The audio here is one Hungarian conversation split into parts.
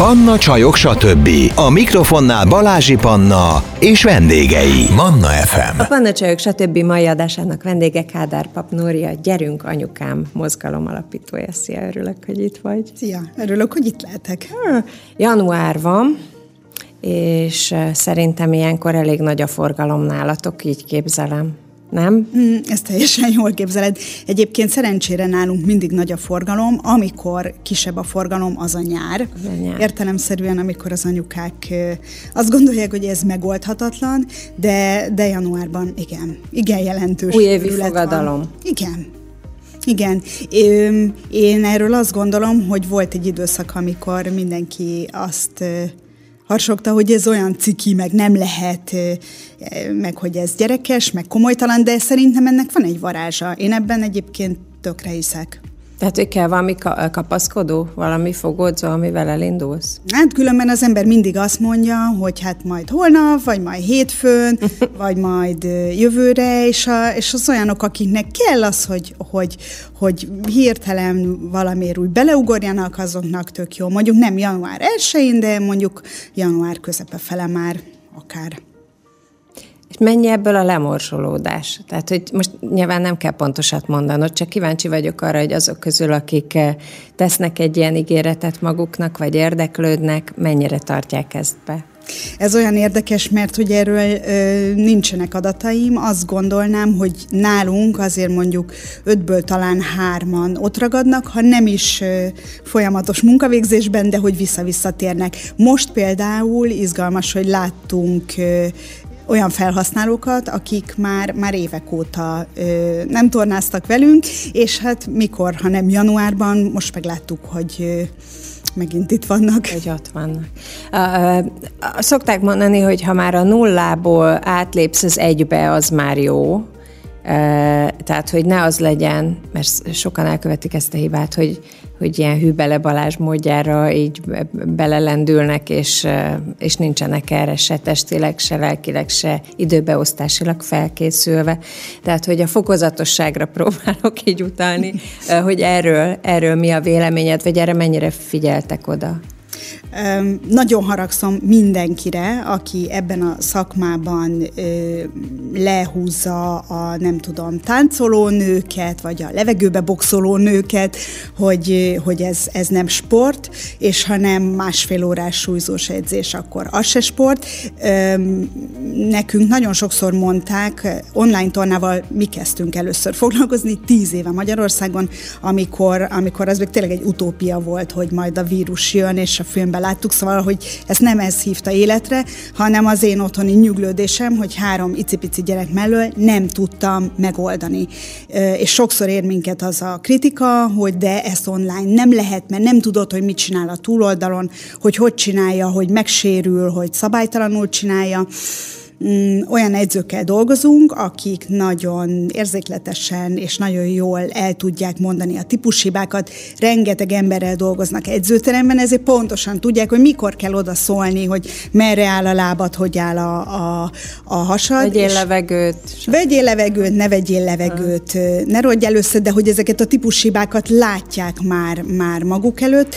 Panna Csajok, stb. A mikrofonnál Balázsi Panna és vendégei. Manna FM. A Panna Csajok, stb. mai adásának vendége Kádár Pap Nória, Gyerünk Anyukám mozgalom alapítója. Szia, örülök, hogy itt vagy. Szia, örülök, hogy itt lehetek. Január van, és szerintem ilyenkor elég nagy a forgalom nálatok, így képzelem nem? Mm, ezt teljesen jól képzeled. Egyébként szerencsére nálunk mindig nagy a forgalom, amikor kisebb a forgalom, az a nyár. A nyár. Értelemszerűen, amikor az anyukák azt gondolják, hogy ez megoldhatatlan, de, de januárban igen, igen jelentős. Újévi fogadalom. Van. Igen, igen, én erről azt gondolom, hogy volt egy időszak, amikor mindenki azt harsogta, hogy ez olyan ciki, meg nem lehet, meg hogy ez gyerekes, meg komolytalan, de szerintem ennek van egy varázsa. Én ebben egyébként tökre hiszek. Tehát, hogy kell valami kapaszkodó, valami fogódzó, amivel elindulsz? Hát különben az ember mindig azt mondja, hogy hát majd holnap, vagy majd hétfőn, vagy majd jövőre, és, a, és az olyanok, akiknek kell az, hogy, hogy, hogy hirtelen valamiért úgy beleugorjanak, azoknak tök jó. Mondjuk nem január 1-én, de mondjuk január közepe fele már akár. És mennyi ebből a lemorsolódás? Tehát, hogy most nyilván nem kell pontosat mondanod, csak kíváncsi vagyok arra, hogy azok közül, akik eh, tesznek egy ilyen ígéretet maguknak, vagy érdeklődnek, mennyire tartják ezt be? Ez olyan érdekes, mert hogy erről ö, nincsenek adataim. Azt gondolnám, hogy nálunk azért mondjuk ötből talán hárman ott ragadnak, ha nem is ö, folyamatos munkavégzésben, de hogy vissza-visszatérnek. Most például izgalmas, hogy láttunk ö, olyan felhasználókat, akik már, már évek óta ö, nem tornáztak velünk, és hát mikor, ha nem januárban, most megláttuk, hogy ö, megint itt vannak. Hogy ott vannak. Szokták mondani, hogy ha már a nullából átlépsz az egybe, az már jó. Tehát, hogy ne az legyen, mert sokan elkövetik ezt a hibát, hogy, hogy ilyen hűbele Balázs módjára így belelendülnek, és, és nincsenek erre se testileg, se lelkileg, se időbeosztásilag felkészülve. Tehát, hogy a fokozatosságra próbálok így utalni, hogy erről, erről mi a véleményed, vagy erre mennyire figyeltek oda? Nagyon haragszom mindenkire, aki ebben a szakmában lehúzza a nem tudom, táncoló nőket, vagy a levegőbe boxoló nőket, hogy, hogy ez, ez nem sport, és ha nem másfél órás súlyzós edzés, akkor az se sport. Nekünk nagyon sokszor mondták, online tornával mi kezdtünk először foglalkozni, tíz éve Magyarországon, amikor, amikor az még tényleg egy utópia volt, hogy majd a vírus jön, és a filmben láttuk, szóval, hogy ezt nem ez hívta életre, hanem az én otthoni nyuglődésem, hogy három icipici gyerek mellől nem tudtam megoldani. És sokszor ér minket az a kritika, hogy de ezt online nem lehet, mert nem tudod, hogy mit csinál a túloldalon, hogy hogy csinálja, hogy megsérül, hogy szabálytalanul csinálja. Mm, olyan edzőkkel dolgozunk, akik nagyon érzékletesen és nagyon jól el tudják mondani a típushibákat. Rengeteg emberrel dolgoznak edzőteremben, ezért pontosan tudják, hogy mikor kell oda szólni, hogy merre áll a lábad, hogy áll a, a, a hasad. Vegyél levegőt. Vegyél levegőt, ne vegyél levegőt, ne rodj először, de hogy ezeket a típushibákat látják már, már maguk előtt,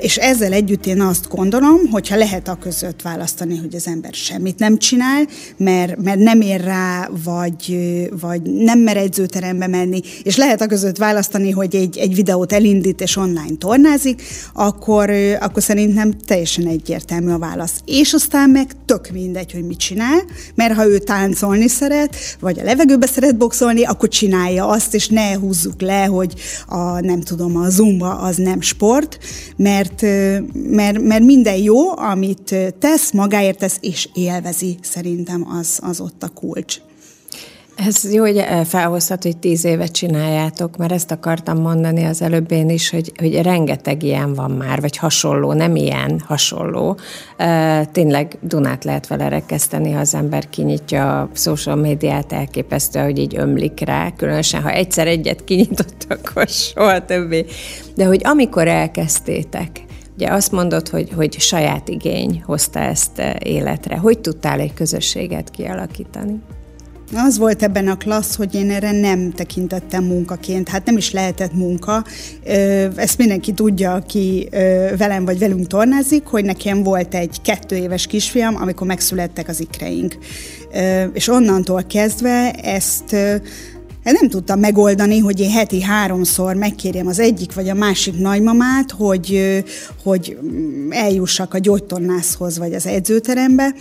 és ezzel együtt én azt gondolom, hogyha lehet a között választani, hogy az ember semmit nem csinál, csinál, mert, mert nem ér rá, vagy, vagy nem mer edzőterembe menni, és lehet a között választani, hogy egy, egy videót elindít és online tornázik, akkor, akkor szerintem teljesen egyértelmű a válasz. És aztán meg tök mindegy, hogy mit csinál, mert ha ő táncolni szeret, vagy a levegőbe szeret boxolni, akkor csinálja azt, és ne húzzuk le, hogy a, nem tudom, a zumba az nem sport, mert, mert, mert minden jó, amit tesz, magáért tesz, és élvezi szerintem szerintem az, az ott a kulcs. Ez jó, hogy felhozhat, hogy tíz évet csináljátok, mert ezt akartam mondani az előbb én is, hogy, hogy rengeteg ilyen van már, vagy hasonló, nem ilyen, hasonló. Tényleg Dunát lehet vele rekeszteni, ha az ember kinyitja a social médiát, elképesztő, hogy így ömlik rá, különösen, ha egyszer egyet kinyitott, akkor soha többé. De hogy amikor elkezdtétek, Ugye azt mondod, hogy, hogy saját igény hozta ezt életre. Hogy tudtál egy közösséget kialakítani? Az volt ebben a klassz, hogy én erre nem tekintettem munkaként, hát nem is lehetett munka. Ezt mindenki tudja, aki velem vagy velünk tornázik, hogy nekem volt egy kettő éves kisfiam, amikor megszülettek az ikreink. És onnantól kezdve ezt nem tudtam megoldani, hogy én heti háromszor megkérjem az egyik vagy a másik nagymamát, hogy, hogy eljussak a gyógytornászhoz vagy az edzőterembe,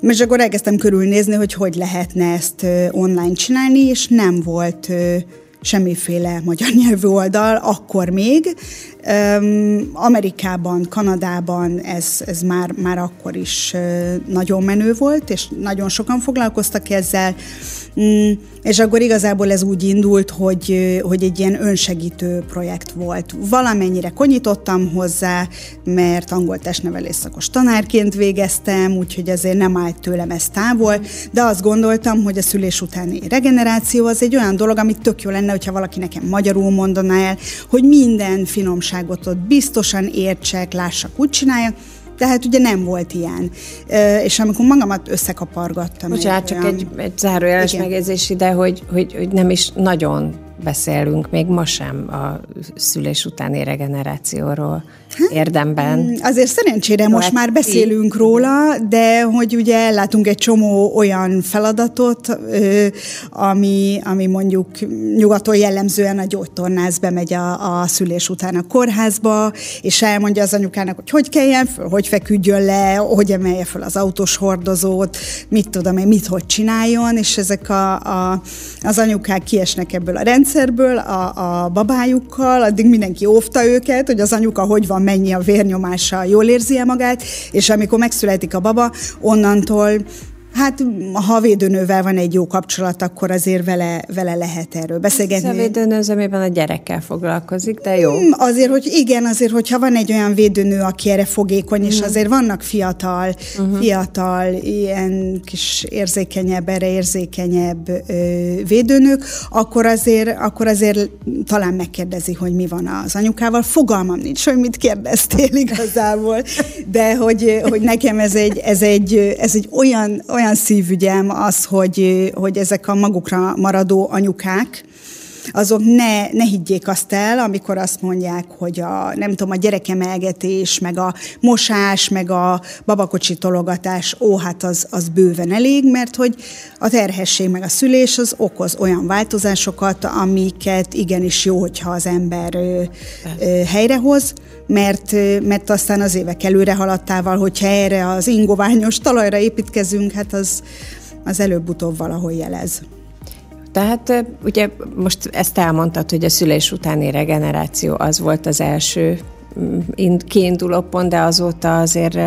és akkor elkezdtem körülnézni, hogy hogy lehetne ezt online csinálni, és nem volt semmiféle magyar nyelvű oldal, akkor még. Amerikában, Kanadában ez, ez már, már akkor is nagyon menő volt, és nagyon sokan foglalkoztak ezzel. Mm, és akkor igazából ez úgy indult, hogy, hogy egy ilyen önsegítő projekt volt. Valamennyire konyítottam hozzá, mert angol testnevelés szakos tanárként végeztem, úgyhogy ezért nem állt tőlem ez távol, de azt gondoltam, hogy a szülés utáni regeneráció az egy olyan dolog, amit tök jó lenne, hogyha valaki nekem magyarul mondaná el, hogy minden finomságot ott biztosan értsek, lássak, úgy csináljak, tehát ugye nem volt ilyen. És amikor magamat összekapargattam. Bocsánat, csak olyan... egy, egy zárójeles megjegyzés ide, hogy, hogy, hogy nem is nagyon beszélünk még ma sem a szülés utáni regenerációról érdemben. Mm, azért szerencsére most már beszélünk róla, de hogy ugye ellátunk egy csomó olyan feladatot, ami, ami mondjuk nyugaton jellemzően a gyógytornász bemegy a, a szülés után a kórházba, és elmondja az anyukának, hogy hogy keljen föl, hogy feküdjön le, hogy emelje föl az autós hordozót, mit tudom én, mit hogy csináljon, és ezek a, a, az anyukák kiesnek ebből a rendszerből a, a babájukkal, addig mindenki óvta őket, hogy az anyuka hogy van mennyi a vérnyomása, jól érzi -e magát, és amikor megszületik a baba, onnantól Hát, ha védőnővel van egy jó kapcsolat, akkor azért vele, vele lehet erről beszélgetni. A védőnő az, amiben a gyerekkel foglalkozik, de jó. Hmm, azért, hogy igen, azért, hogyha van egy olyan védőnő, aki erre fogékony, és uh-huh. azért vannak fiatal, uh-huh. fiatal, ilyen kis érzékenyebb, erre érzékenyebb ö, védőnők, akkor azért, akkor azért talán megkérdezi, hogy mi van az anyukával. Fogalmam nincs, hogy mit kérdeztél igazából, de hogy, hogy nekem ez egy, ez egy, ez egy olyan, olyan olyan szívügyem az, hogy, hogy ezek a magukra maradó anyukák, azok ne, ne higgyék azt el, amikor azt mondják, hogy a, nem tudom, a gyerekemelgetés, meg a mosás, meg a babakocsi tologatás, ó, hát az, az bőven elég, mert hogy a terhesség, meg a szülés az okoz olyan változásokat, amiket igenis jó, hogyha az ember ö, ö, helyrehoz, mert, mert aztán az évek előre haladtával, hogyha erre az ingoványos talajra építkezünk, hát az, az előbb-utóbb valahol jelez. Tehát ugye most ezt elmondtad, hogy a szülés utáni regeneráció az volt az első mm, kiinduló pont, de azóta azért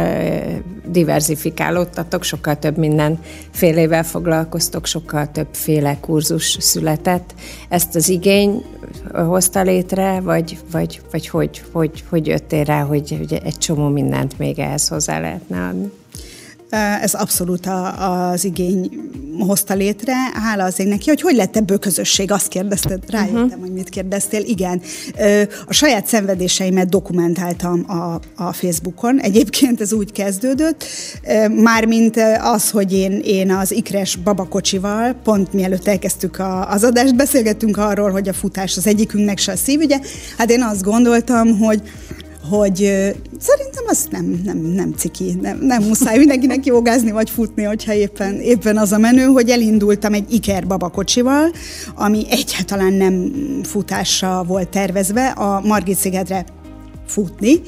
diversifikálódtatok, sokkal több minden félével foglalkoztok, sokkal többféle kurzus született. Ezt az igény hozta létre, vagy, vagy, vagy hogy, hogy, hogy jöttél rá, hogy, hogy egy csomó mindent még ehhez hozzá lehetne adni? Ez abszolút a, az igény hozta létre. Hála az égnek, hogy hogy lett ebből közösség? Azt kérdezted, rájöttem, uh-huh. hogy mit kérdeztél. Igen, a saját szenvedéseimet dokumentáltam a, a Facebookon. Egyébként ez úgy kezdődött, mármint az, hogy én, én az ikres babakocsival, pont mielőtt elkezdtük a, az adást, beszélgettünk arról, hogy a futás az egyikünknek se a szívügye. Hát én azt gondoltam, hogy hogy szerintem az nem, nem, nem ciki, nem, nem muszáj mindenkinek jogázni vagy futni, hogyha éppen, éppen az a menő, hogy elindultam egy Iker babakocsival, ami egyáltalán nem futásra volt tervezve, a Margit szigetre futni,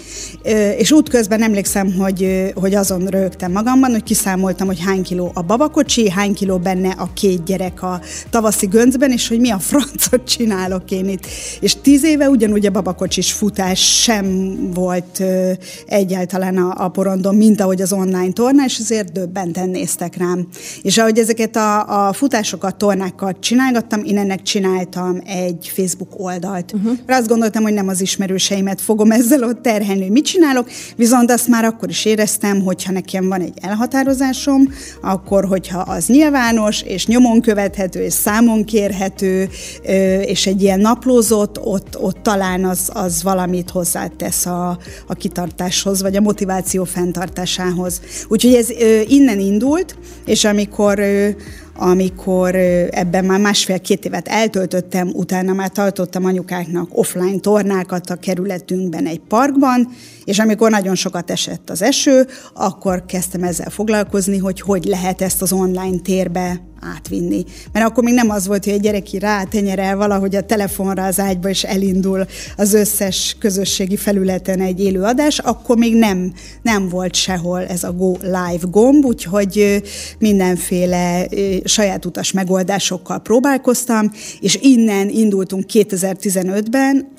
és útközben emlékszem, hogy, hogy azon rögtem magamban, hogy kiszámoltam, hogy hány kiló a babakocsi, hány kiló benne a két gyerek a tavaszi göncben, és hogy mi a francot csinálok én itt. És tíz éve ugyanúgy a babakocsis futás sem volt egyáltalán a, a porondon, mint ahogy az online torna, és azért döbbenten néztek rám. És ahogy ezeket a, a futásokat, tornákat csinálgattam, én ennek csináltam egy Facebook oldalt. Uh-huh. Azt gondoltam, hogy nem az ismerőseimet fogom ezzel ezzel ott terhelni, hogy mit csinálok, viszont azt már akkor is éreztem, hogyha nekem van egy elhatározásom, akkor, hogyha az nyilvános, és nyomon követhető, és számon kérhető, és egy ilyen naplózott, ott, ott talán az, az valamit hozzátesz a, a kitartáshoz, vagy a motiváció fenntartásához. Úgyhogy ez innen indult, és amikor amikor ebben már másfél-két évet eltöltöttem, utána már tartottam anyukáknak offline tornákat a kerületünkben egy parkban, és amikor nagyon sokat esett az eső, akkor kezdtem ezzel foglalkozni, hogy hogy lehet ezt az online térbe átvinni. Mert akkor még nem az volt, hogy egy gyereki rátenyerel valahogy a telefonra az ágyba, és elindul az összes közösségi felületen egy élő adás, akkor még nem, nem volt sehol ez a Go Live gomb, úgyhogy mindenféle saját utas megoldásokkal próbálkoztam, és innen indultunk 2015-ben,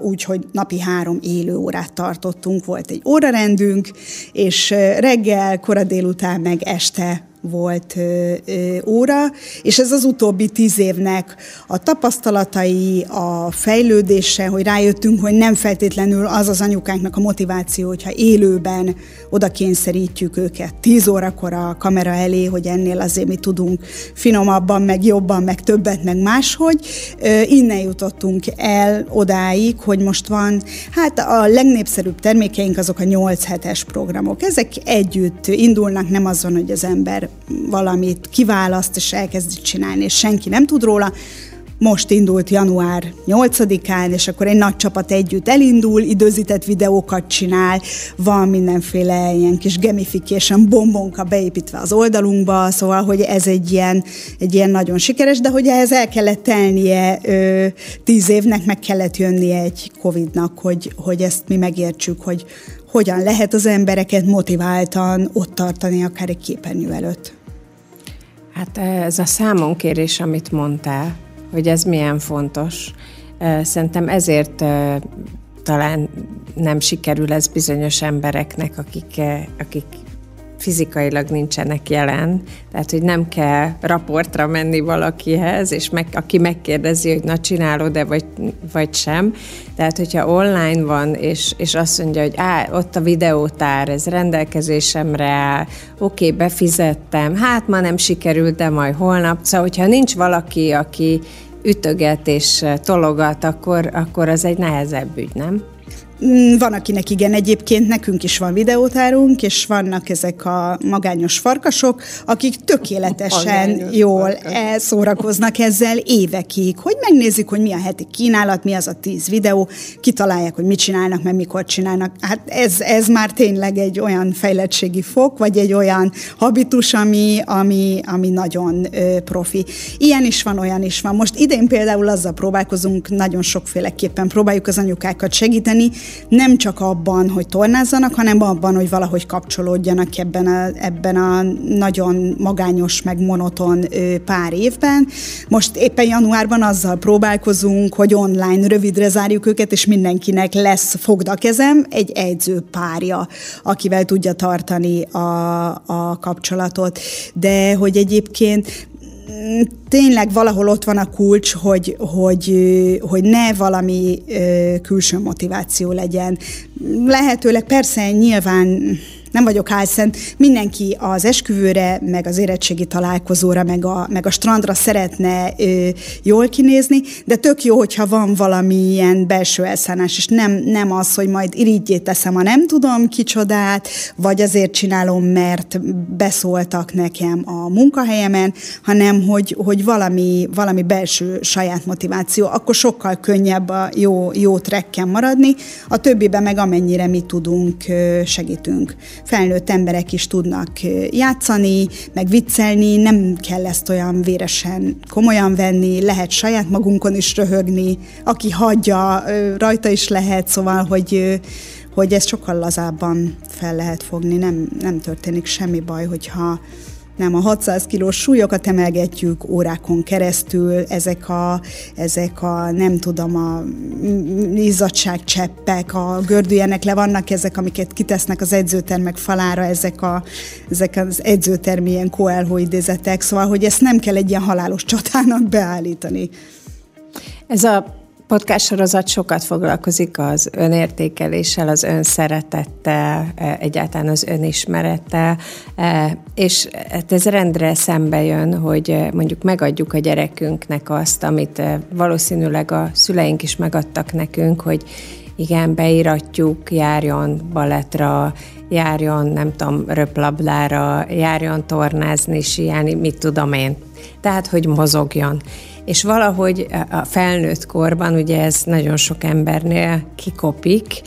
úgyhogy napi három élő órát tartottunk, volt egy órarendünk, és reggel, kora délután, meg este volt ö, ö, óra, és ez az utóbbi tíz évnek a tapasztalatai, a fejlődése, hogy rájöttünk, hogy nem feltétlenül az az anyukánknak a motiváció, hogyha élőben oda kényszerítjük őket tíz órakor a kamera elé, hogy ennél azért mi tudunk finomabban, meg jobban, meg többet, meg máshogy. Ö, innen jutottunk el odáig, hogy most van, hát a legnépszerűbb termékeink azok a 8 hetes programok. Ezek együtt indulnak, nem azon, hogy az ember valamit kiválaszt, és elkezd csinálni, és senki nem tud róla. Most indult január 8-án, és akkor egy nagy csapat együtt elindul, időzített videókat csinál, van mindenféle ilyen kis gamification bombonka beépítve az oldalunkba, szóval, hogy ez egy ilyen, egy ilyen nagyon sikeres, de hogy ehhez el kellett telnie ö, tíz évnek, meg kellett jönnie egy Covid-nak, hogy, hogy ezt mi megértsük, hogy, hogyan lehet az embereket motiváltan ott tartani, akár egy képernyő előtt? Hát ez a számonkérés, amit mondtál, hogy ez milyen fontos. Szerintem ezért talán nem sikerül ez bizonyos embereknek, akik, akik fizikailag nincsenek jelen, tehát hogy nem kell raportra menni valakihez, és meg, aki megkérdezi, hogy na csinálod-e, vagy, vagy sem. Tehát, hogyha online van, és, és azt mondja, hogy á, ott a videótár, ez rendelkezésemre áll, oké, befizettem, hát ma nem sikerült, de majd holnap. Szóval, hogyha nincs valaki, aki ütöget és tologat, akkor, akkor az egy nehezebb ügy, nem? Mm, van, akinek igen, egyébként nekünk is van videótárunk, és vannak ezek a magányos farkasok, akik tökéletesen magányos jól farkas. elszórakoznak ezzel évekig, hogy megnézik, hogy mi a heti kínálat, mi az a tíz videó, kitalálják, hogy mit csinálnak, mert mikor csinálnak. Hát ez, ez már tényleg egy olyan fejlettségi fok, vagy egy olyan habitus, ami, ami, ami nagyon ö, profi. Ilyen is van, olyan is van. Most idén például azzal próbálkozunk, nagyon sokféleképpen próbáljuk az anyukákat segíteni, nem csak abban, hogy tornázzanak, hanem abban, hogy valahogy kapcsolódjanak ebben a, ebben a nagyon magányos, meg monoton pár évben. Most éppen januárban azzal próbálkozunk, hogy online rövidre zárjuk őket, és mindenkinek lesz fogdakezem, egy edző párja, akivel tudja tartani a, a kapcsolatot. De hogy egyébként tényleg valahol ott van a kulcs, hogy, hogy, hogy ne valami külső motiváció legyen. Lehetőleg persze nyilván nem vagyok álszent, mindenki az esküvőre, meg az érettségi találkozóra, meg a, meg a strandra szeretne ö, jól kinézni, de tök jó, hogyha van valami ilyen belső elszállás, és nem, nem az, hogy majd irigyét teszem a nem tudom kicsodát, vagy azért csinálom, mert beszóltak nekem a munkahelyemen, hanem hogy, hogy valami, valami belső saját motiváció, akkor sokkal könnyebb a jó, jó trekken maradni, a többiben meg amennyire mi tudunk, segítünk felnőtt emberek is tudnak játszani, meg viccelni, nem kell ezt olyan véresen komolyan venni, lehet saját magunkon is röhögni, aki hagyja, rajta is lehet, szóval, hogy hogy ezt sokkal lazábban fel lehet fogni, nem, nem történik semmi baj, hogyha nem a 600 kilós súlyokat emelgetjük órákon keresztül, ezek a, ezek a nem tudom, a izzadságcseppek, a gördüljenek le. Vannak ezek, amiket kitesznek az edzőtermek falára, ezek, a, ezek az edzőtermi ilyen Coelho idézetek, szóval, hogy ezt nem kell egy ilyen halálos csatának beállítani. Ez a podcast sorozat sokat foglalkozik az önértékeléssel, az önszeretettel, e, egyáltalán az önismerettel, e, és hát ez rendre szembe jön, hogy e, mondjuk megadjuk a gyerekünknek azt, amit valószínűleg a szüleink is megadtak nekünk, hogy igen, beíratjuk, járjon balettra, járjon, nem tudom, röplabdára, járjon tornázni, siálni, mit tudom én. Tehát, hogy mozogjon. És valahogy a felnőtt korban, ugye ez nagyon sok embernél kikopik,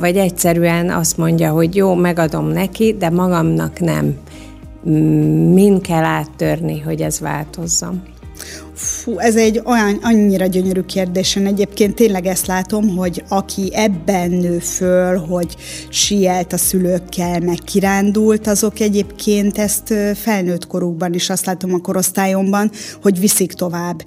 vagy egyszerűen azt mondja, hogy jó, megadom neki, de magamnak nem. Min kell áttörni, hogy ez változzon? Fú, ez egy olyan annyira gyönyörű kérdés. Én egyébként tényleg ezt látom, hogy aki ebben nő föl, hogy sielt a szülőkkel, meg kirándult, azok egyébként ezt felnőtt korukban is azt látom a korosztályomban, hogy viszik tovább.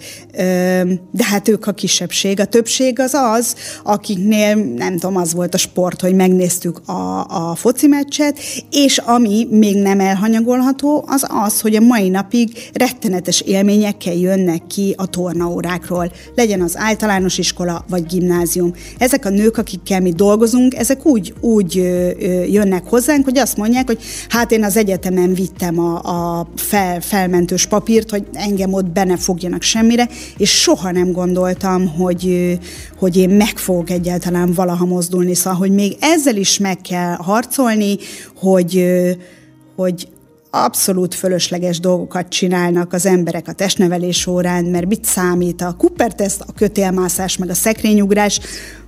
De hát ők a kisebbség. A többség az az, akiknél nem tudom, az volt a sport, hogy megnéztük a, a foci meccset, és ami még nem elhanyagolható, az az, hogy a mai napig rettenetes élményekkel jönnek ki a tornaórákról, legyen az általános iskola vagy gimnázium. Ezek a nők, akikkel mi dolgozunk, ezek úgy, úgy jönnek hozzánk, hogy azt mondják, hogy hát én az egyetemen vittem a, a fel, felmentős papírt, hogy engem ott benne fogjanak semmire, és soha nem gondoltam, hogy, hogy én meg fogok egyáltalán valaha mozdulni. Szóval, hogy még ezzel is meg kell harcolni, hogy, hogy abszolút fölösleges dolgokat csinálnak az emberek a testnevelés órán, mert mit számít a kuperteszt, a kötélmászás, meg a szekrényugrás,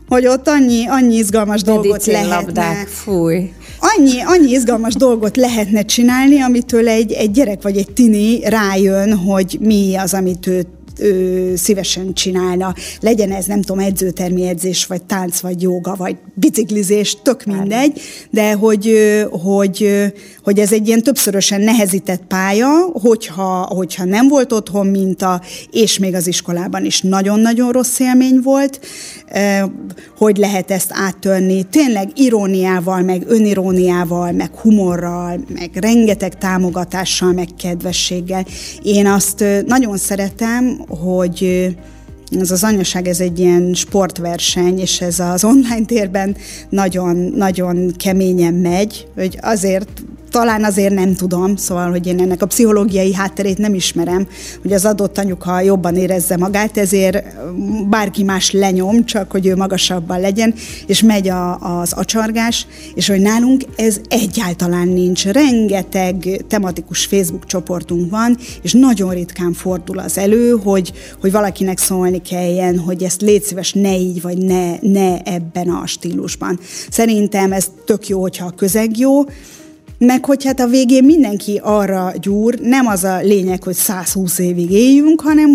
hogy ott annyi, annyi izgalmas dolgot lehetne. fúj. Annyi, annyi izgalmas dolgot lehetne csinálni, amitől egy, egy gyerek vagy egy tini rájön, hogy mi az, amit ő ő szívesen csinálna. Legyen ez, nem tudom, edzőtermi edzés, vagy tánc, vagy joga, vagy biciklizés, tök mindegy, de hogy, hogy, hogy ez egy ilyen többszörösen nehezített pálya, hogyha, hogyha nem volt otthon minta, és még az iskolában is nagyon-nagyon rossz élmény volt, hogy lehet ezt áttörni. Tényleg iróniával, meg öniróniával, meg humorral, meg rengeteg támogatással, meg kedvességgel. Én azt nagyon szeretem, hogy ez az anyaság, ez egy ilyen sportverseny, és ez az online térben nagyon-nagyon keményen megy, hogy azért talán azért nem tudom, szóval, hogy én ennek a pszichológiai hátterét nem ismerem, hogy az adott anyuka jobban érezze magát, ezért bárki más lenyom, csak hogy ő magasabban legyen, és megy a, az acsargás, és hogy nálunk ez egyáltalán nincs. Rengeteg tematikus Facebook csoportunk van, és nagyon ritkán fordul az elő, hogy, hogy valakinek szólni kelljen, hogy ezt légy szíves, ne így, vagy ne, ne ebben a stílusban. Szerintem ez tök jó, hogyha a közeg jó, meg hogy hát a végén mindenki arra gyúr, nem az a lényeg, hogy 120 évig éljünk, hanem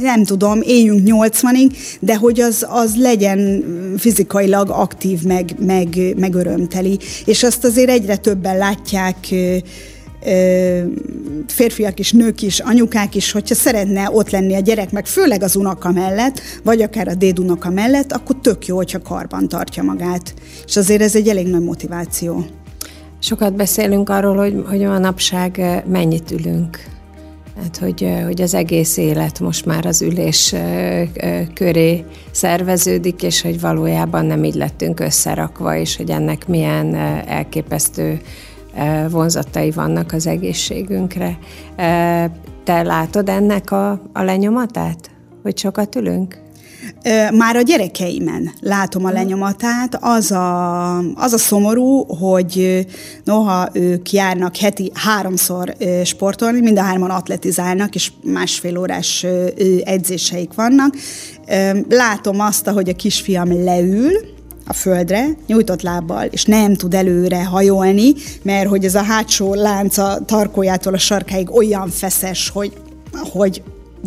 nem tudom, éljünk 80-ig, de hogy az, az legyen fizikailag aktív, meg, meg, meg örömteli. És azt azért egyre többen látják férfiak is, nők is, anyukák is, hogyha szeretne ott lenni a gyerek, meg főleg az unoka mellett, vagy akár a dédunoka mellett, akkor tök jó, hogyha karban tartja magát. És azért ez egy elég nagy motiváció. Sokat beszélünk arról, hogy, hogy a napság mennyit ülünk. Hát, hogy, hogy az egész élet most már az ülés köré szerveződik, és hogy valójában nem így lettünk összerakva, és hogy ennek milyen elképesztő vonzatai vannak az egészségünkre. Te látod ennek a, a lenyomatát, hogy sokat ülünk? Már a gyerekeimen látom a lenyomatát, az a, az a szomorú, hogy noha ők járnak heti háromszor sportolni, mind a hárman atletizálnak, és másfél órás edzéseik vannak, látom azt, hogy a kisfiam leül, a földre, nyújtott lábbal, és nem tud előre hajolni, mert hogy ez a hátsó lánca tarkójától a sarkáig olyan feszes, hogy hogy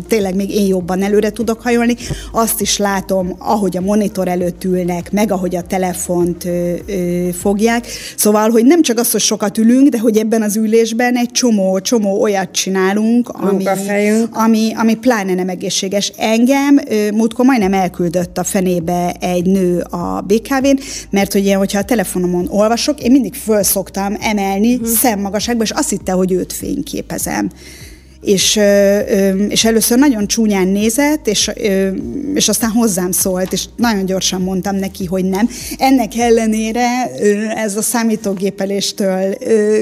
tényleg még én jobban előre tudok hajolni. Azt is látom, ahogy a monitor előtt ülnek, meg ahogy a telefont ö, ö, fogják. Szóval, hogy nem csak az, hogy sokat ülünk, de hogy ebben az ülésben egy csomó, csomó olyat csinálunk, ami, ami, ami pláne nem egészséges. Engem ö, múltkor majdnem elküldött a fenébe egy nő a BKV-n, mert ugye, hogyha a telefonomon olvasok, én mindig föl szoktam emelni uh-huh. szemmagasságba, és azt hitte, hogy őt fényképezem és, és először nagyon csúnyán nézett, és, és aztán hozzám szólt, és nagyon gyorsan mondtam neki, hogy nem. Ennek ellenére ez a számítógépeléstől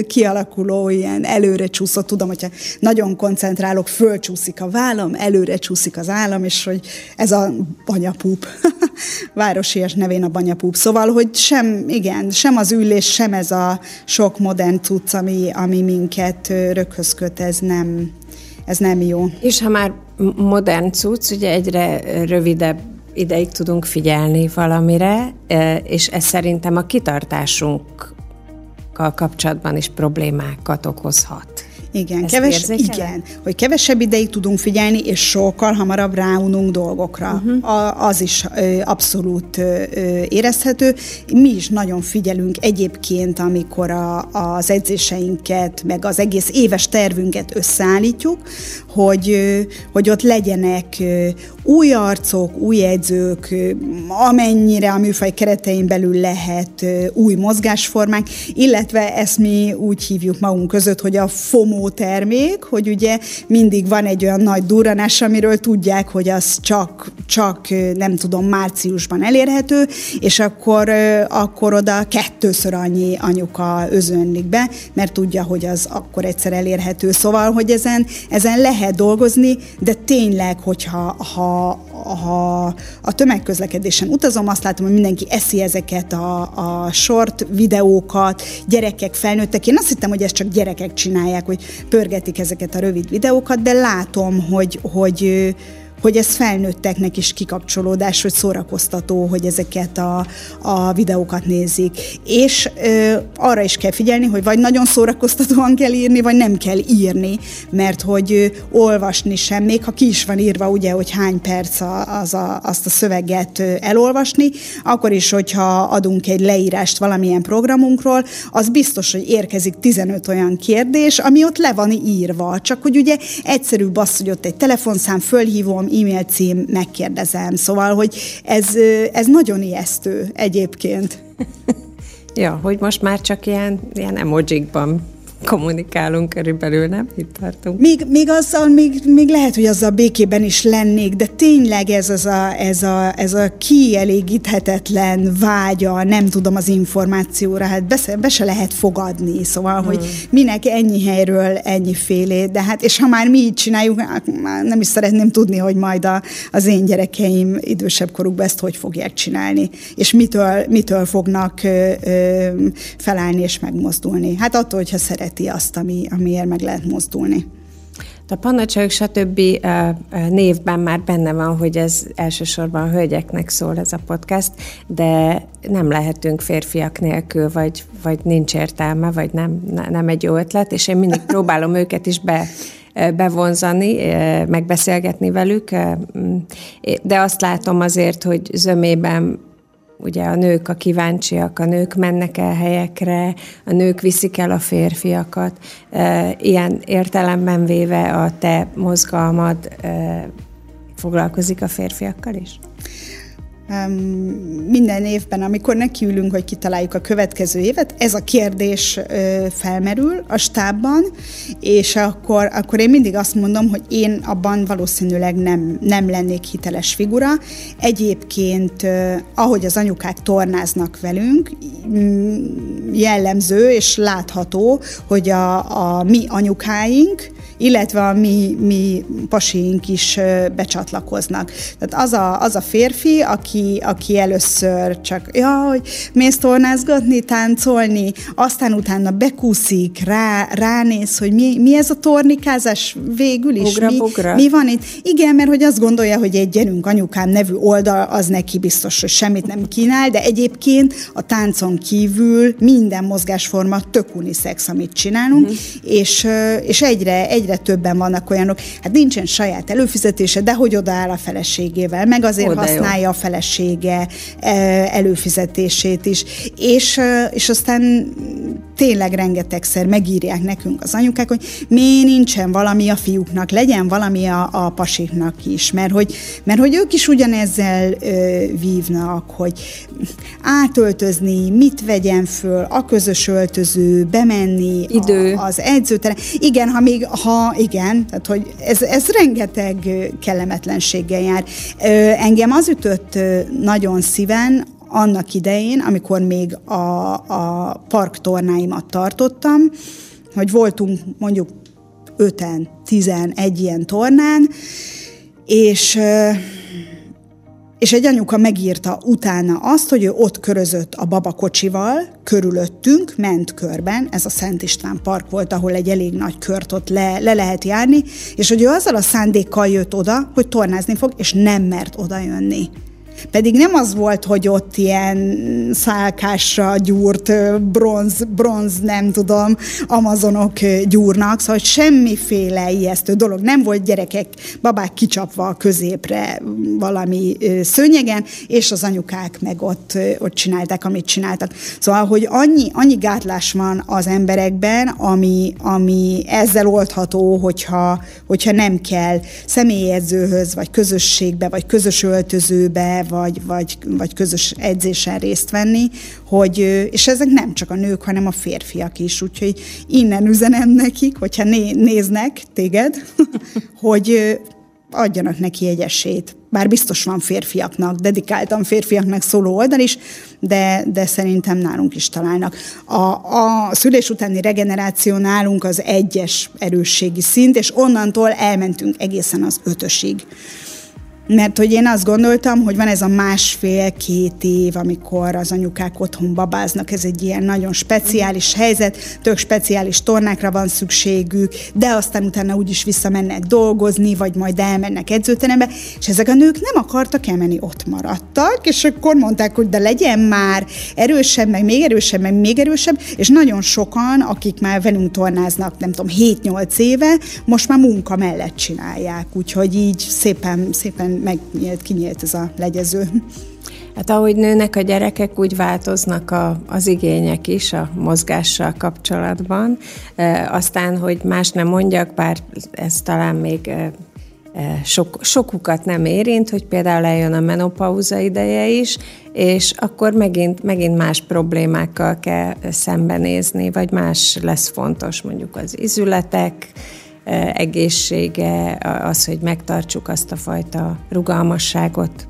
kialakuló ilyen előre csúszott, tudom, hogyha nagyon koncentrálok, fölcsúszik a vállam, előre csúszik az állam, és hogy ez a banyapúp, városias nevén a banyapúp. Szóval, hogy sem, igen, sem az ülés, sem ez a sok modern cucc, ami, ami minket röghöz köt, ez nem, ez nem jó. És ha már modern cucc, ugye egyre rövidebb ideig tudunk figyelni valamire, e, és ez szerintem a kitartásunkkal kapcsolatban is problémákat okozhat. Igen, keves, igen, hogy kevesebb ideig tudunk figyelni, és sokkal hamarabb ráununk dolgokra. Uh-huh. A, az is ö, abszolút ö, érezhető. Mi is nagyon figyelünk egyébként, amikor a, az edzéseinket, meg az egész éves tervünket összeállítjuk, hogy, hogy ott legyenek új arcok, új edzők, amennyire a műfaj keretein belül lehet új mozgásformák, illetve ezt mi úgy hívjuk magunk között, hogy a FOMO termék, hogy ugye mindig van egy olyan nagy durranás, amiről tudják, hogy az csak, csak nem tudom, márciusban elérhető, és akkor, akkor oda kettőször annyi anyuka özönlik be, mert tudja, hogy az akkor egyszer elérhető. Szóval, hogy ezen, ezen lehet dolgozni, de tényleg, hogyha ha, ha a tömegközlekedésen utazom, azt látom, hogy mindenki eszi ezeket a, a short videókat, gyerekek, felnőttek. Én azt hittem, hogy ezt csak gyerekek csinálják, hogy pörgetik ezeket a rövid videókat, de látom, hogy, hogy hogy ez felnőtteknek is kikapcsolódás, hogy szórakoztató, hogy ezeket a, a videókat nézik. És ö, arra is kell figyelni, hogy vagy nagyon szórakoztatóan kell írni, vagy nem kell írni, mert hogy ö, olvasni sem, még ha ki is van írva, ugye, hogy hány perc a, az a, azt a szöveget ö, elolvasni, akkor is, hogyha adunk egy leírást valamilyen programunkról, az biztos, hogy érkezik 15 olyan kérdés, ami ott le van írva. Csak hogy ugye egyszerűbb az, hogy ott egy telefonszám, fölhívom, e-mail cím, megkérdezem. Szóval, hogy ez, ez nagyon ijesztő egyébként. ja, hogy most már csak ilyen, ilyen emojikban kommunikálunk körülbelül, nem? Itt tartunk. Még, még azzal, még, még lehet, hogy azzal békében is lennék, de tényleg ez, az a, ez, a, ez a kielégíthetetlen vágya, nem tudom, az információra, hát be, be se lehet fogadni, szóval, hmm. hogy minek ennyi helyről ennyi félé, de hát, és ha már mi így csináljuk, hát nem is szeretném tudni, hogy majd a, az én gyerekeim idősebb korukban ezt hogy fogják csinálni, és mitől, mitől fognak ö, ö, felállni és megmozdulni. Hát attól, hogyha szeret szereti azt, ami, amiért meg lehet mozdulni. A pannacsajok stb. névben már benne van, hogy ez elsősorban a hölgyeknek szól ez a podcast, de nem lehetünk férfiak nélkül, vagy, vagy nincs értelme, vagy nem, nem egy jó ötlet, és én mindig próbálom őket is be bevonzani, megbeszélgetni velük, de azt látom azért, hogy zömében ugye a nők a kíváncsiak, a nők mennek el helyekre, a nők viszik el a férfiakat. Ilyen értelemben véve a te mozgalmad foglalkozik a férfiakkal is? Minden évben, amikor nekiülünk, hogy kitaláljuk a következő évet, ez a kérdés felmerül a stábban, és akkor, akkor én mindig azt mondom, hogy én abban valószínűleg nem, nem lennék hiteles figura. Egyébként, ahogy az anyukák tornáznak velünk, jellemző és látható, hogy a, a mi anyukáink, illetve a mi, mi pasiink is becsatlakoznak. Tehát az a, az a férfi, aki, aki először csak, jaj, mész tornázgatni, táncolni, aztán utána bekúszik, rá, ránéz, hogy mi, mi ez a tornikázás végül is, bugra, mi, bugra. mi van itt. Igen, mert hogy azt gondolja, hogy egy gyerünk anyukám nevű oldal, az neki biztos, hogy semmit nem kínál, de egyébként a táncon kívül minden mozgásforma tök unisex, amit csinálunk, uh-huh. és, és egyre, egyre egyre többen vannak olyanok, hát nincsen saját előfizetése, de hogy odaáll a feleségével, meg azért Oda használja jó. a felesége e, előfizetését is, és, e, és aztán tényleg rengetegszer megírják nekünk az anyukák, hogy mi nincsen valami a fiúknak, legyen valami a, a pasiknak is, mert hogy, mert hogy ők is ugyanezzel ö, vívnak, hogy átöltözni, mit vegyen föl, a közös öltöző, bemenni Idő. A, az edzőtere. Igen, ha még ha igen, tehát hogy ez, ez rengeteg kellemetlenséggel jár. Engem az ütött nagyon szíven, annak idején, amikor még a, a parktornáimat tartottam, hogy voltunk mondjuk öten, tizen egy ilyen tornán, és és egy anyuka megírta utána azt, hogy ő ott körözött a babakocsival, körülöttünk, ment körben, ez a Szent István Park volt, ahol egy elég nagy kört ott le, le lehet járni, és hogy ő azzal a szándékkal jött oda, hogy tornázni fog, és nem mert oda jönni. Pedig nem az volt, hogy ott ilyen szálkásra gyúrt bronz, bronz, nem tudom, amazonok gyúrnak, szóval semmiféle ijesztő dolog. Nem volt gyerekek, babák kicsapva a középre valami szőnyegen, és az anyukák meg ott, ott csinálták, amit csináltak. Szóval, hogy annyi, annyi gátlás van az emberekben, ami, ami ezzel oldható, hogyha, hogyha nem kell személyedzőhöz, vagy közösségbe, vagy közös öltözőbe, vagy, vagy, vagy közös edzésen részt venni, hogy, és ezek nem csak a nők, hanem a férfiak is, úgyhogy innen üzenem nekik, hogyha né, néznek téged, hogy adjanak neki egy esélyt. Bár biztos van férfiaknak, dedikáltan férfiaknak szóló oldal is, de, de szerintem nálunk is találnak. A, a szülés utáni regeneráció nálunk az egyes erősségi szint, és onnantól elmentünk egészen az ötösig. Mert hogy én azt gondoltam, hogy van ez a másfél-két év, amikor az anyukák otthon babáznak, ez egy ilyen nagyon speciális helyzet, tök speciális tornákra van szükségük, de aztán utána úgyis visszamennek dolgozni, vagy majd elmennek edzőterembe, és ezek a nők nem akartak elmenni, ott maradtak, és akkor mondták, hogy de legyen már erősebb, meg még erősebb, meg még erősebb, és nagyon sokan, akik már velünk tornáznak, nem tudom, 7-8 éve, most már munka mellett csinálják, úgyhogy így szépen, szépen megnyílt, kinyílt ez a legyező. Hát ahogy nőnek a gyerekek, úgy változnak a, az igények is a mozgással kapcsolatban. E, aztán, hogy más nem mondjak, bár ez talán még e, sok, sokukat nem érint, hogy például eljön a menopauza ideje is, és akkor megint, megint más problémákkal kell szembenézni, vagy más lesz fontos, mondjuk az izületek, egészsége, az, hogy megtartsuk azt a fajta rugalmasságot,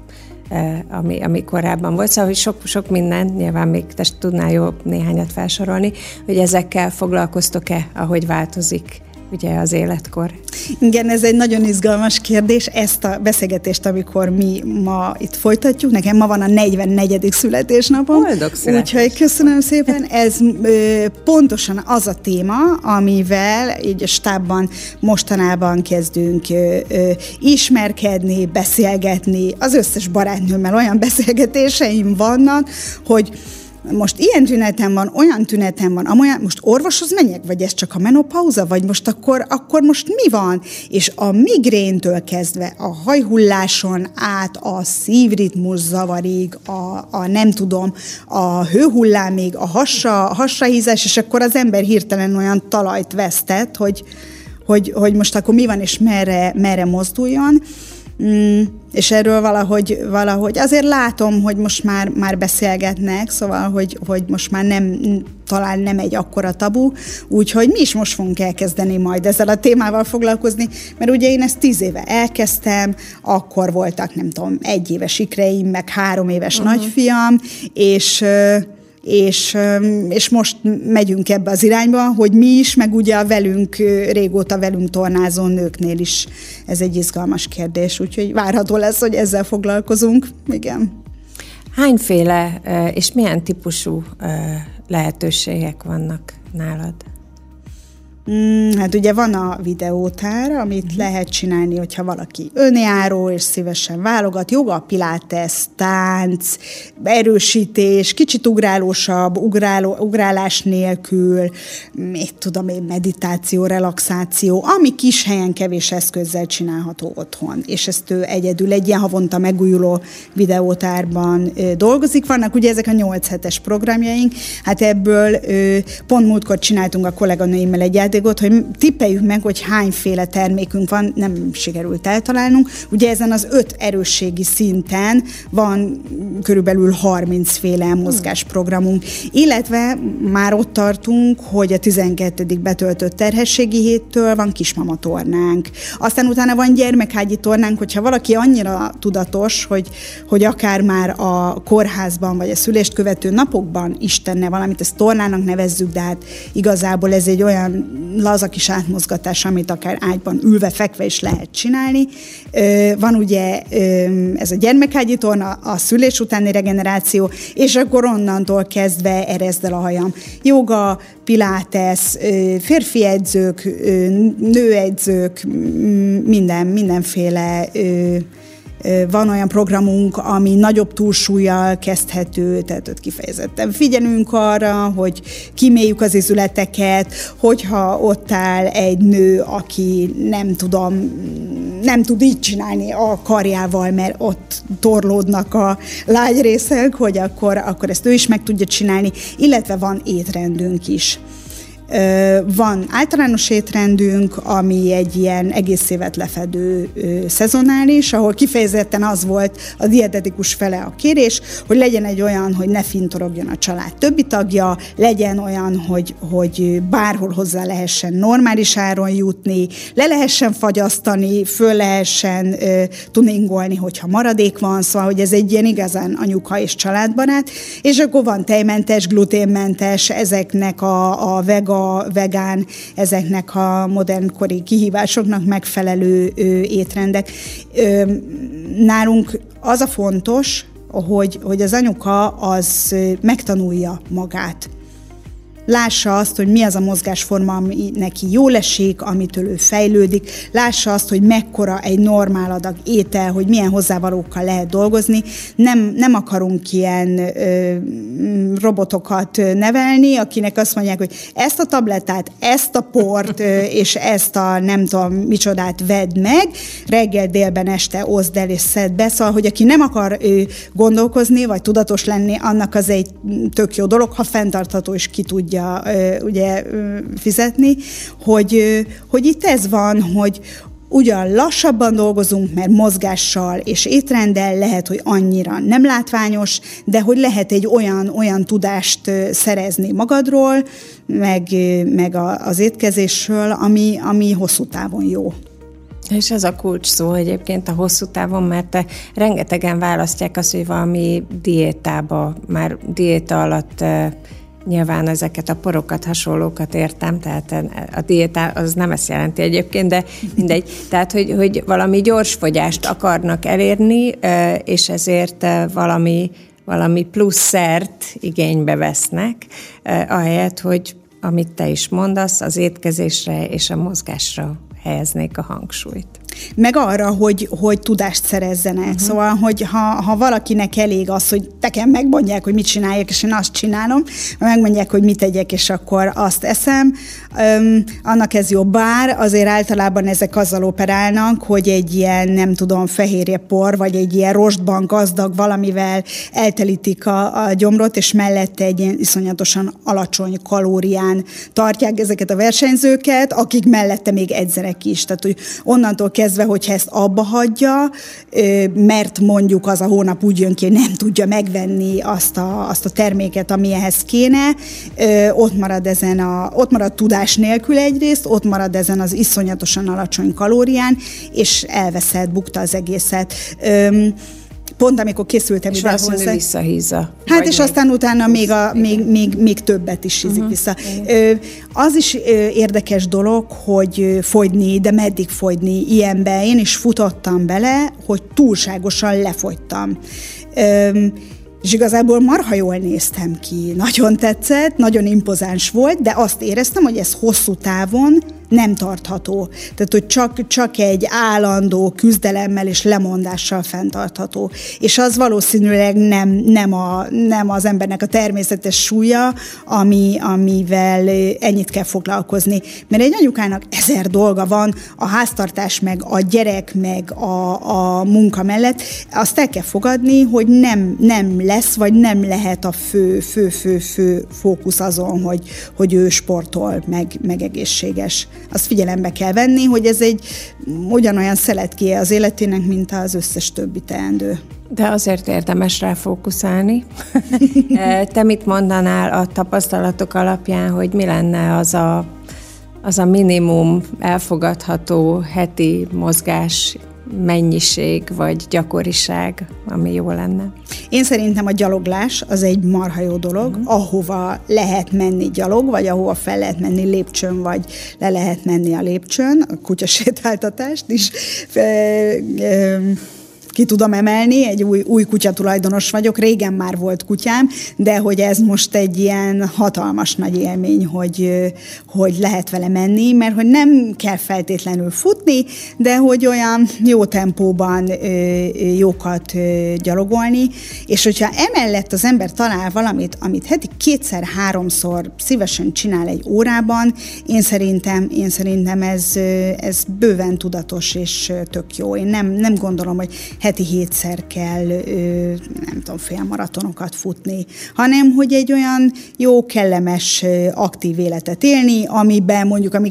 ami, ami korábban volt. Szóval, hogy sok, sok minden, nyilván még te tudnál jobb néhányat felsorolni, hogy ezekkel foglalkoztok-e, ahogy változik ugye az életkor. Igen, ez egy nagyon izgalmas kérdés. Ezt a beszélgetést, amikor mi ma itt folytatjuk, nekem ma van a 44. születésnapom. Boldog születés. Úgyhogy köszönöm szépen. Ez ö, pontosan az a téma, amivel így a stábban mostanában kezdünk ö, ö, ismerkedni, beszélgetni. Az összes barátnőmmel olyan beszélgetéseim vannak, hogy most ilyen tünetem van, olyan tünetem van, amolyan, most orvoshoz menjek, vagy ez csak a menopauza, vagy most akkor, akkor most mi van? És a migréntől kezdve a hajhulláson át a szívritmus zavarig, a, a nem tudom, a hőhullámig, a hassa, a hassahízás, és akkor az ember hirtelen olyan talajt vesztett, hogy, hogy, hogy most akkor mi van, és merre, merre mozduljon. Mm, és erről valahogy, valahogy azért látom, hogy most már, már beszélgetnek, szóval, hogy, hogy most már nem, talán nem egy akkora tabu, úgyhogy mi is most fogunk elkezdeni majd ezzel a témával foglalkozni, mert ugye én ezt tíz éve elkezdtem, akkor voltak, nem tudom, egy éves ikreim, meg három éves uh-huh. nagyfiam, és és, és most megyünk ebbe az irányba, hogy mi is, meg ugye a velünk, régóta velünk tornázó nőknél is ez egy izgalmas kérdés, úgyhogy várható lesz, hogy ezzel foglalkozunk. Igen. Hányféle és milyen típusú lehetőségek vannak nálad? Mm, hát ugye van a videótár, amit uh-huh. lehet csinálni, hogyha valaki önjáró és szívesen válogat, joga, pilates, tánc, erősítés, kicsit ugrálósabb, ugráló, ugrálás nélkül, mit tudom én, meditáció, relaxáció, ami kis helyen kevés eszközzel csinálható otthon. És ezt ő egyedül egy ilyen havonta megújuló videótárban dolgozik. Vannak ugye ezek a 8 hetes programjaink, hát ebből pont múltkor csináltunk a kolléganőimmel egy játékot, hogy tippeljük meg, hogy hányféle termékünk van, nem sikerült eltalálnunk. Ugye ezen az öt erősségi szinten van körülbelül 30 féle mozgásprogramunk, illetve már ott tartunk, hogy a 12. betöltött terhességi héttől van kismamatornánk. Aztán utána van gyermekhágyi tornánk, hogyha valaki annyira tudatos, hogy, hogy akár már a kórházban vagy a szülést követő napokban is tenne valamit, ezt tornának nevezzük, de hát igazából ez egy olyan laza kis átmozgatás, amit akár ágyban ülve, fekve is lehet csinálni. Van ugye ez a gyermekhágyi torna, a szülés utáni regeneráció, és akkor onnantól kezdve erezdel a hajam. Joga, pilates, férfi edzők, nőedzők, minden, mindenféle van olyan programunk, ami nagyobb túlsúlyjal kezdhető, tehát ott kifejezetten figyelünk arra, hogy kiméljük az izületeket, hogyha ott áll egy nő, aki nem tudom, nem tud így csinálni a karjával, mert ott torlódnak a lágyrészek, hogy akkor, akkor ezt ő is meg tudja csinálni, illetve van étrendünk is. Van általános étrendünk, ami egy ilyen egész évet lefedő szezonális, ahol kifejezetten az volt a dietetikus fele a kérés, hogy legyen egy olyan, hogy ne fintorogjon a család többi tagja, legyen olyan, hogy, hogy bárhol hozzá lehessen normális áron jutni, le lehessen fagyasztani, föl lehessen uh, tuningolni, hogyha maradék van, szóval, hogy ez egy ilyen igazán anyuka és családbarát, és akkor van tejmentes, gluténmentes, ezeknek a, a vega vegán, ezeknek a modernkori kihívásoknak megfelelő étrendek. Nálunk az a fontos, hogy, hogy az anyuka az megtanulja magát lássa azt, hogy mi az a mozgásforma, ami neki jól esik, amitől ő fejlődik, lássa azt, hogy mekkora egy normál adag étel, hogy milyen hozzávalókkal lehet dolgozni. Nem, nem akarunk ilyen ö, robotokat nevelni, akinek azt mondják, hogy ezt a tablettát, ezt a port ö, és ezt a nem tudom micsodát vedd meg, reggel, délben, este oszd el és szed be, szóval, hogy aki nem akar ö, gondolkozni, vagy tudatos lenni, annak az egy tök jó dolog, ha fenntartható és ki tudja tudja ugye fizetni, hogy, hogy itt ez van, hogy ugyan lassabban dolgozunk, mert mozgással és étrenddel lehet, hogy annyira nem látványos, de hogy lehet egy olyan, olyan tudást szerezni magadról, meg, meg az étkezésről, ami, ami hosszú távon jó. És ez a kulcs szó egyébként a hosszú távon, mert te rengetegen választják azt, hogy valami diétába, már diéta alatt Nyilván ezeket a porokat, hasonlókat értem, tehát a diéta az nem ezt jelenti egyébként, de mindegy. Tehát, hogy, hogy valami gyors fogyást akarnak elérni, és ezért valami, valami plusz szert igénybe vesznek, ahelyett, hogy amit te is mondasz, az étkezésre és a mozgásra helyeznék a hangsúlyt meg arra, hogy, hogy tudást szerezzenek. Uh-huh. Szóval, hogy ha, ha valakinek elég az, hogy nekem megmondják, hogy mit csináljak, és én azt csinálom, megmondják, hogy mit tegyek, és akkor azt eszem, öm, annak ez jobb. Bár azért általában ezek azzal operálnak, hogy egy ilyen, nem tudom, fehérje por, vagy egy ilyen rostban gazdag valamivel eltelítik a, a gyomrot, és mellette egy ilyen iszonyatosan alacsony kalórián tartják ezeket a versenyzőket, akik mellette még edzenek is. Tehát, hogy onnantól kezdve kezdve, hogyha ezt abba hagyja, mert mondjuk az a hónap úgy jön ki, hogy nem tudja megvenni azt a, azt a terméket, ami ehhez kéne, ott marad ezen a, ott marad tudás nélkül egyrészt, ott marad ezen az iszonyatosan alacsony kalórián, és elveszed, bukta az egészet pont amikor készültem és ide hozzá. visszahízza. Hát és még... aztán utána még, a, még, még, még többet is hízik uh-huh. vissza. Ö, az is érdekes dolog, hogy fogyni, de meddig fogyni ilyenbe. Én is futottam bele, hogy túlságosan lefogytam. Ö, és igazából marha jól néztem ki. Nagyon tetszett, nagyon impozáns volt, de azt éreztem, hogy ez hosszú távon nem tartható. Tehát, hogy csak, csak egy állandó küzdelemmel és lemondással fenntartható. És az valószínűleg nem, nem, a, nem az embernek a természetes súlya, ami, amivel ennyit kell foglalkozni. Mert egy anyukának ezer dolga van, a háztartás, meg a gyerek, meg a, a munka mellett, azt el kell fogadni, hogy nem, nem lesz, vagy nem lehet a fő, fő, fő, fő fókusz azon, hogy, hogy ő sportol, meg, meg egészséges. Azt figyelembe kell venni, hogy ez egy ugyanolyan szeletkéje az életének, mint az összes többi teendő. De azért érdemes rá fókuszálni. Te mit mondanál a tapasztalatok alapján, hogy mi lenne az a, az a minimum elfogadható heti mozgás mennyiség vagy gyakoriság, ami jó lenne? Én szerintem a gyaloglás az egy marha jó dolog, mm. ahova lehet menni gyalog, vagy ahova fel lehet menni lépcsőn, vagy le lehet menni a lépcsőn, a kutyasétáltatást is ki tudom emelni, egy új, új kutya tulajdonos vagyok, régen már volt kutyám, de hogy ez most egy ilyen hatalmas nagy élmény, hogy, hogy lehet vele menni, mert hogy nem kell feltétlenül futni, de hogy olyan jó tempóban jókat gyalogolni, és hogyha emellett az ember talál valamit, amit heti kétszer-háromszor szívesen csinál egy órában, én szerintem, én szerintem ez, ez bőven tudatos és tök jó. Én nem, nem gondolom, hogy heti hétszer kell, nem tudom, félmaratonokat futni, hanem hogy egy olyan jó, kellemes, aktív életet élni, amiben mondjuk a mi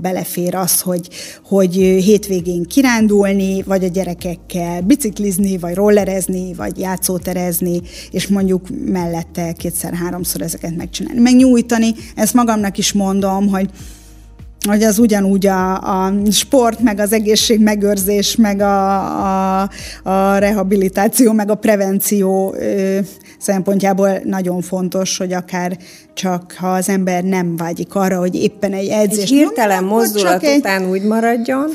belefér az, hogy, hogy hétvégén kirándulni, vagy a gyerekekkel biciklizni, vagy rollerezni, vagy játszóterezni, és mondjuk mellette kétszer-háromszor ezeket megcsinálni. Megnyújtani, ezt magamnak is mondom, hogy hogy az ugyanúgy a, a sport, meg az egészség megőrzés, meg a, a, a rehabilitáció, meg a prevenció ö, szempontjából nagyon fontos, hogy akár csak ha az ember nem vágyik arra, hogy éppen egy edzés. Egy hirtelen mozdulat után egy... úgy maradjon.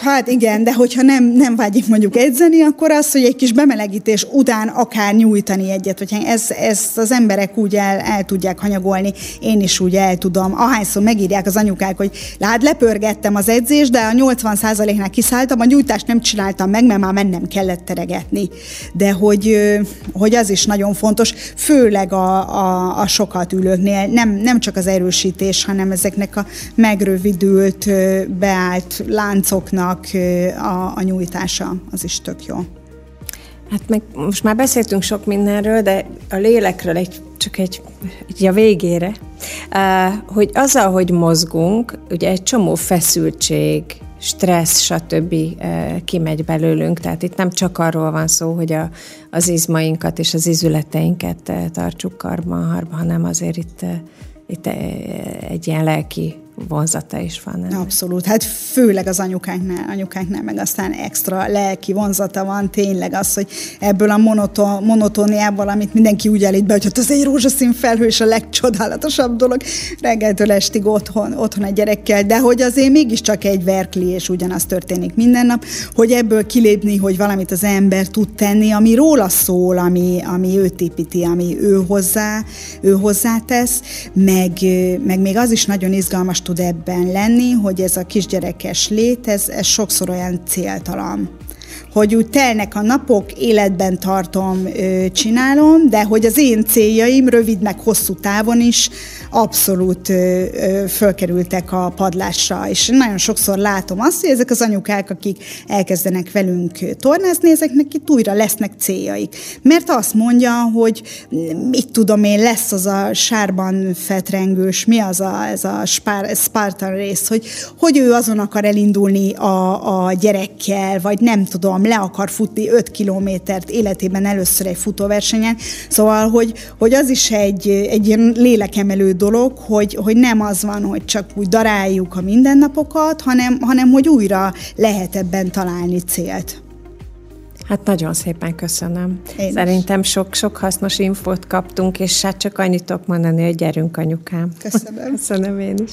Hát igen, de hogyha nem, nem vágyik mondjuk edzeni, akkor az, hogy egy kis bemelegítés után akár nyújtani egyet, hogyha ez, ezt az emberek úgy el, el tudják hanyagolni, én is úgy el tudom. Ahányszor megírják az anyukák, hogy lát, lepörgettem az edzést, de a 80%-nál kiszálltam, a nyújtást nem csináltam meg, mert már mennem kellett teregetni. De hogy, hogy az is nagyon fontos, főleg a, a, a sokat ülőknél, nem, nem csak az erősítés, hanem ezeknek a megrövidült, beállt láncoknak, a, a nyújtása, az is tök jó. Hát meg most már beszéltünk sok mindenről, de a lélekről egy, csak egy, egy a végére, hogy azzal, hogy mozgunk, ugye egy csomó feszültség, stressz, stb. kimegy belőlünk. Tehát itt nem csak arról van szó, hogy a, az izmainkat és az izületeinket tartsuk karban, hanem azért itt, itt egy ilyen lelki vonzata is van. Ennek. Abszolút, hát főleg az anyukánknál, anyukánknál meg aztán extra lelki vonzata van, tényleg az, hogy ebből a monoton, monotóniából, amit mindenki úgy elít be, hogy ott az egy rózsaszín felhő és a legcsodálatosabb dolog reggeltől estig otthon, otthon egy gyerekkel, de hogy azért mégiscsak egy verkli, és ugyanaz történik minden nap, hogy ebből kilépni, hogy valamit az ember tud tenni, ami róla szól, ami, ami őt építi, ami ő hozzá, ő hozzátesz, meg, meg még az is nagyon izgalmas tud ebben lenni, hogy ez a kisgyerekes lét, ez, ez sokszor olyan céltalan. Hogy úgy telnek a napok, életben tartom, csinálom, de hogy az én céljaim rövid meg hosszú távon is abszolút fölkerültek a padlásra, és nagyon sokszor látom azt, hogy ezek az anyukák, akik elkezdenek velünk tornázni, ezeknek itt újra lesznek céljaik. Mert azt mondja, hogy mit tudom én, lesz az a sárban fetrengős, mi az a, ez a Spartan rész, hogy, hogy ő azon akar elindulni a, a gyerekkel, vagy nem tudom, le akar futni 5 kilométert életében először egy futóversenyen. Szóval, hogy, hogy az is egy, egy ilyen lélekemelő dolog, hogy, hogy nem az van, hogy csak úgy daráljuk a mindennapokat, hanem, hanem hogy újra lehet ebben találni célt. Hát nagyon szépen köszönöm. Én Szerintem sok-sok hasznos infót kaptunk, és hát csak annyit tudok mondani, hogy gyerünk anyukám. Köszönöm. köszönöm én is.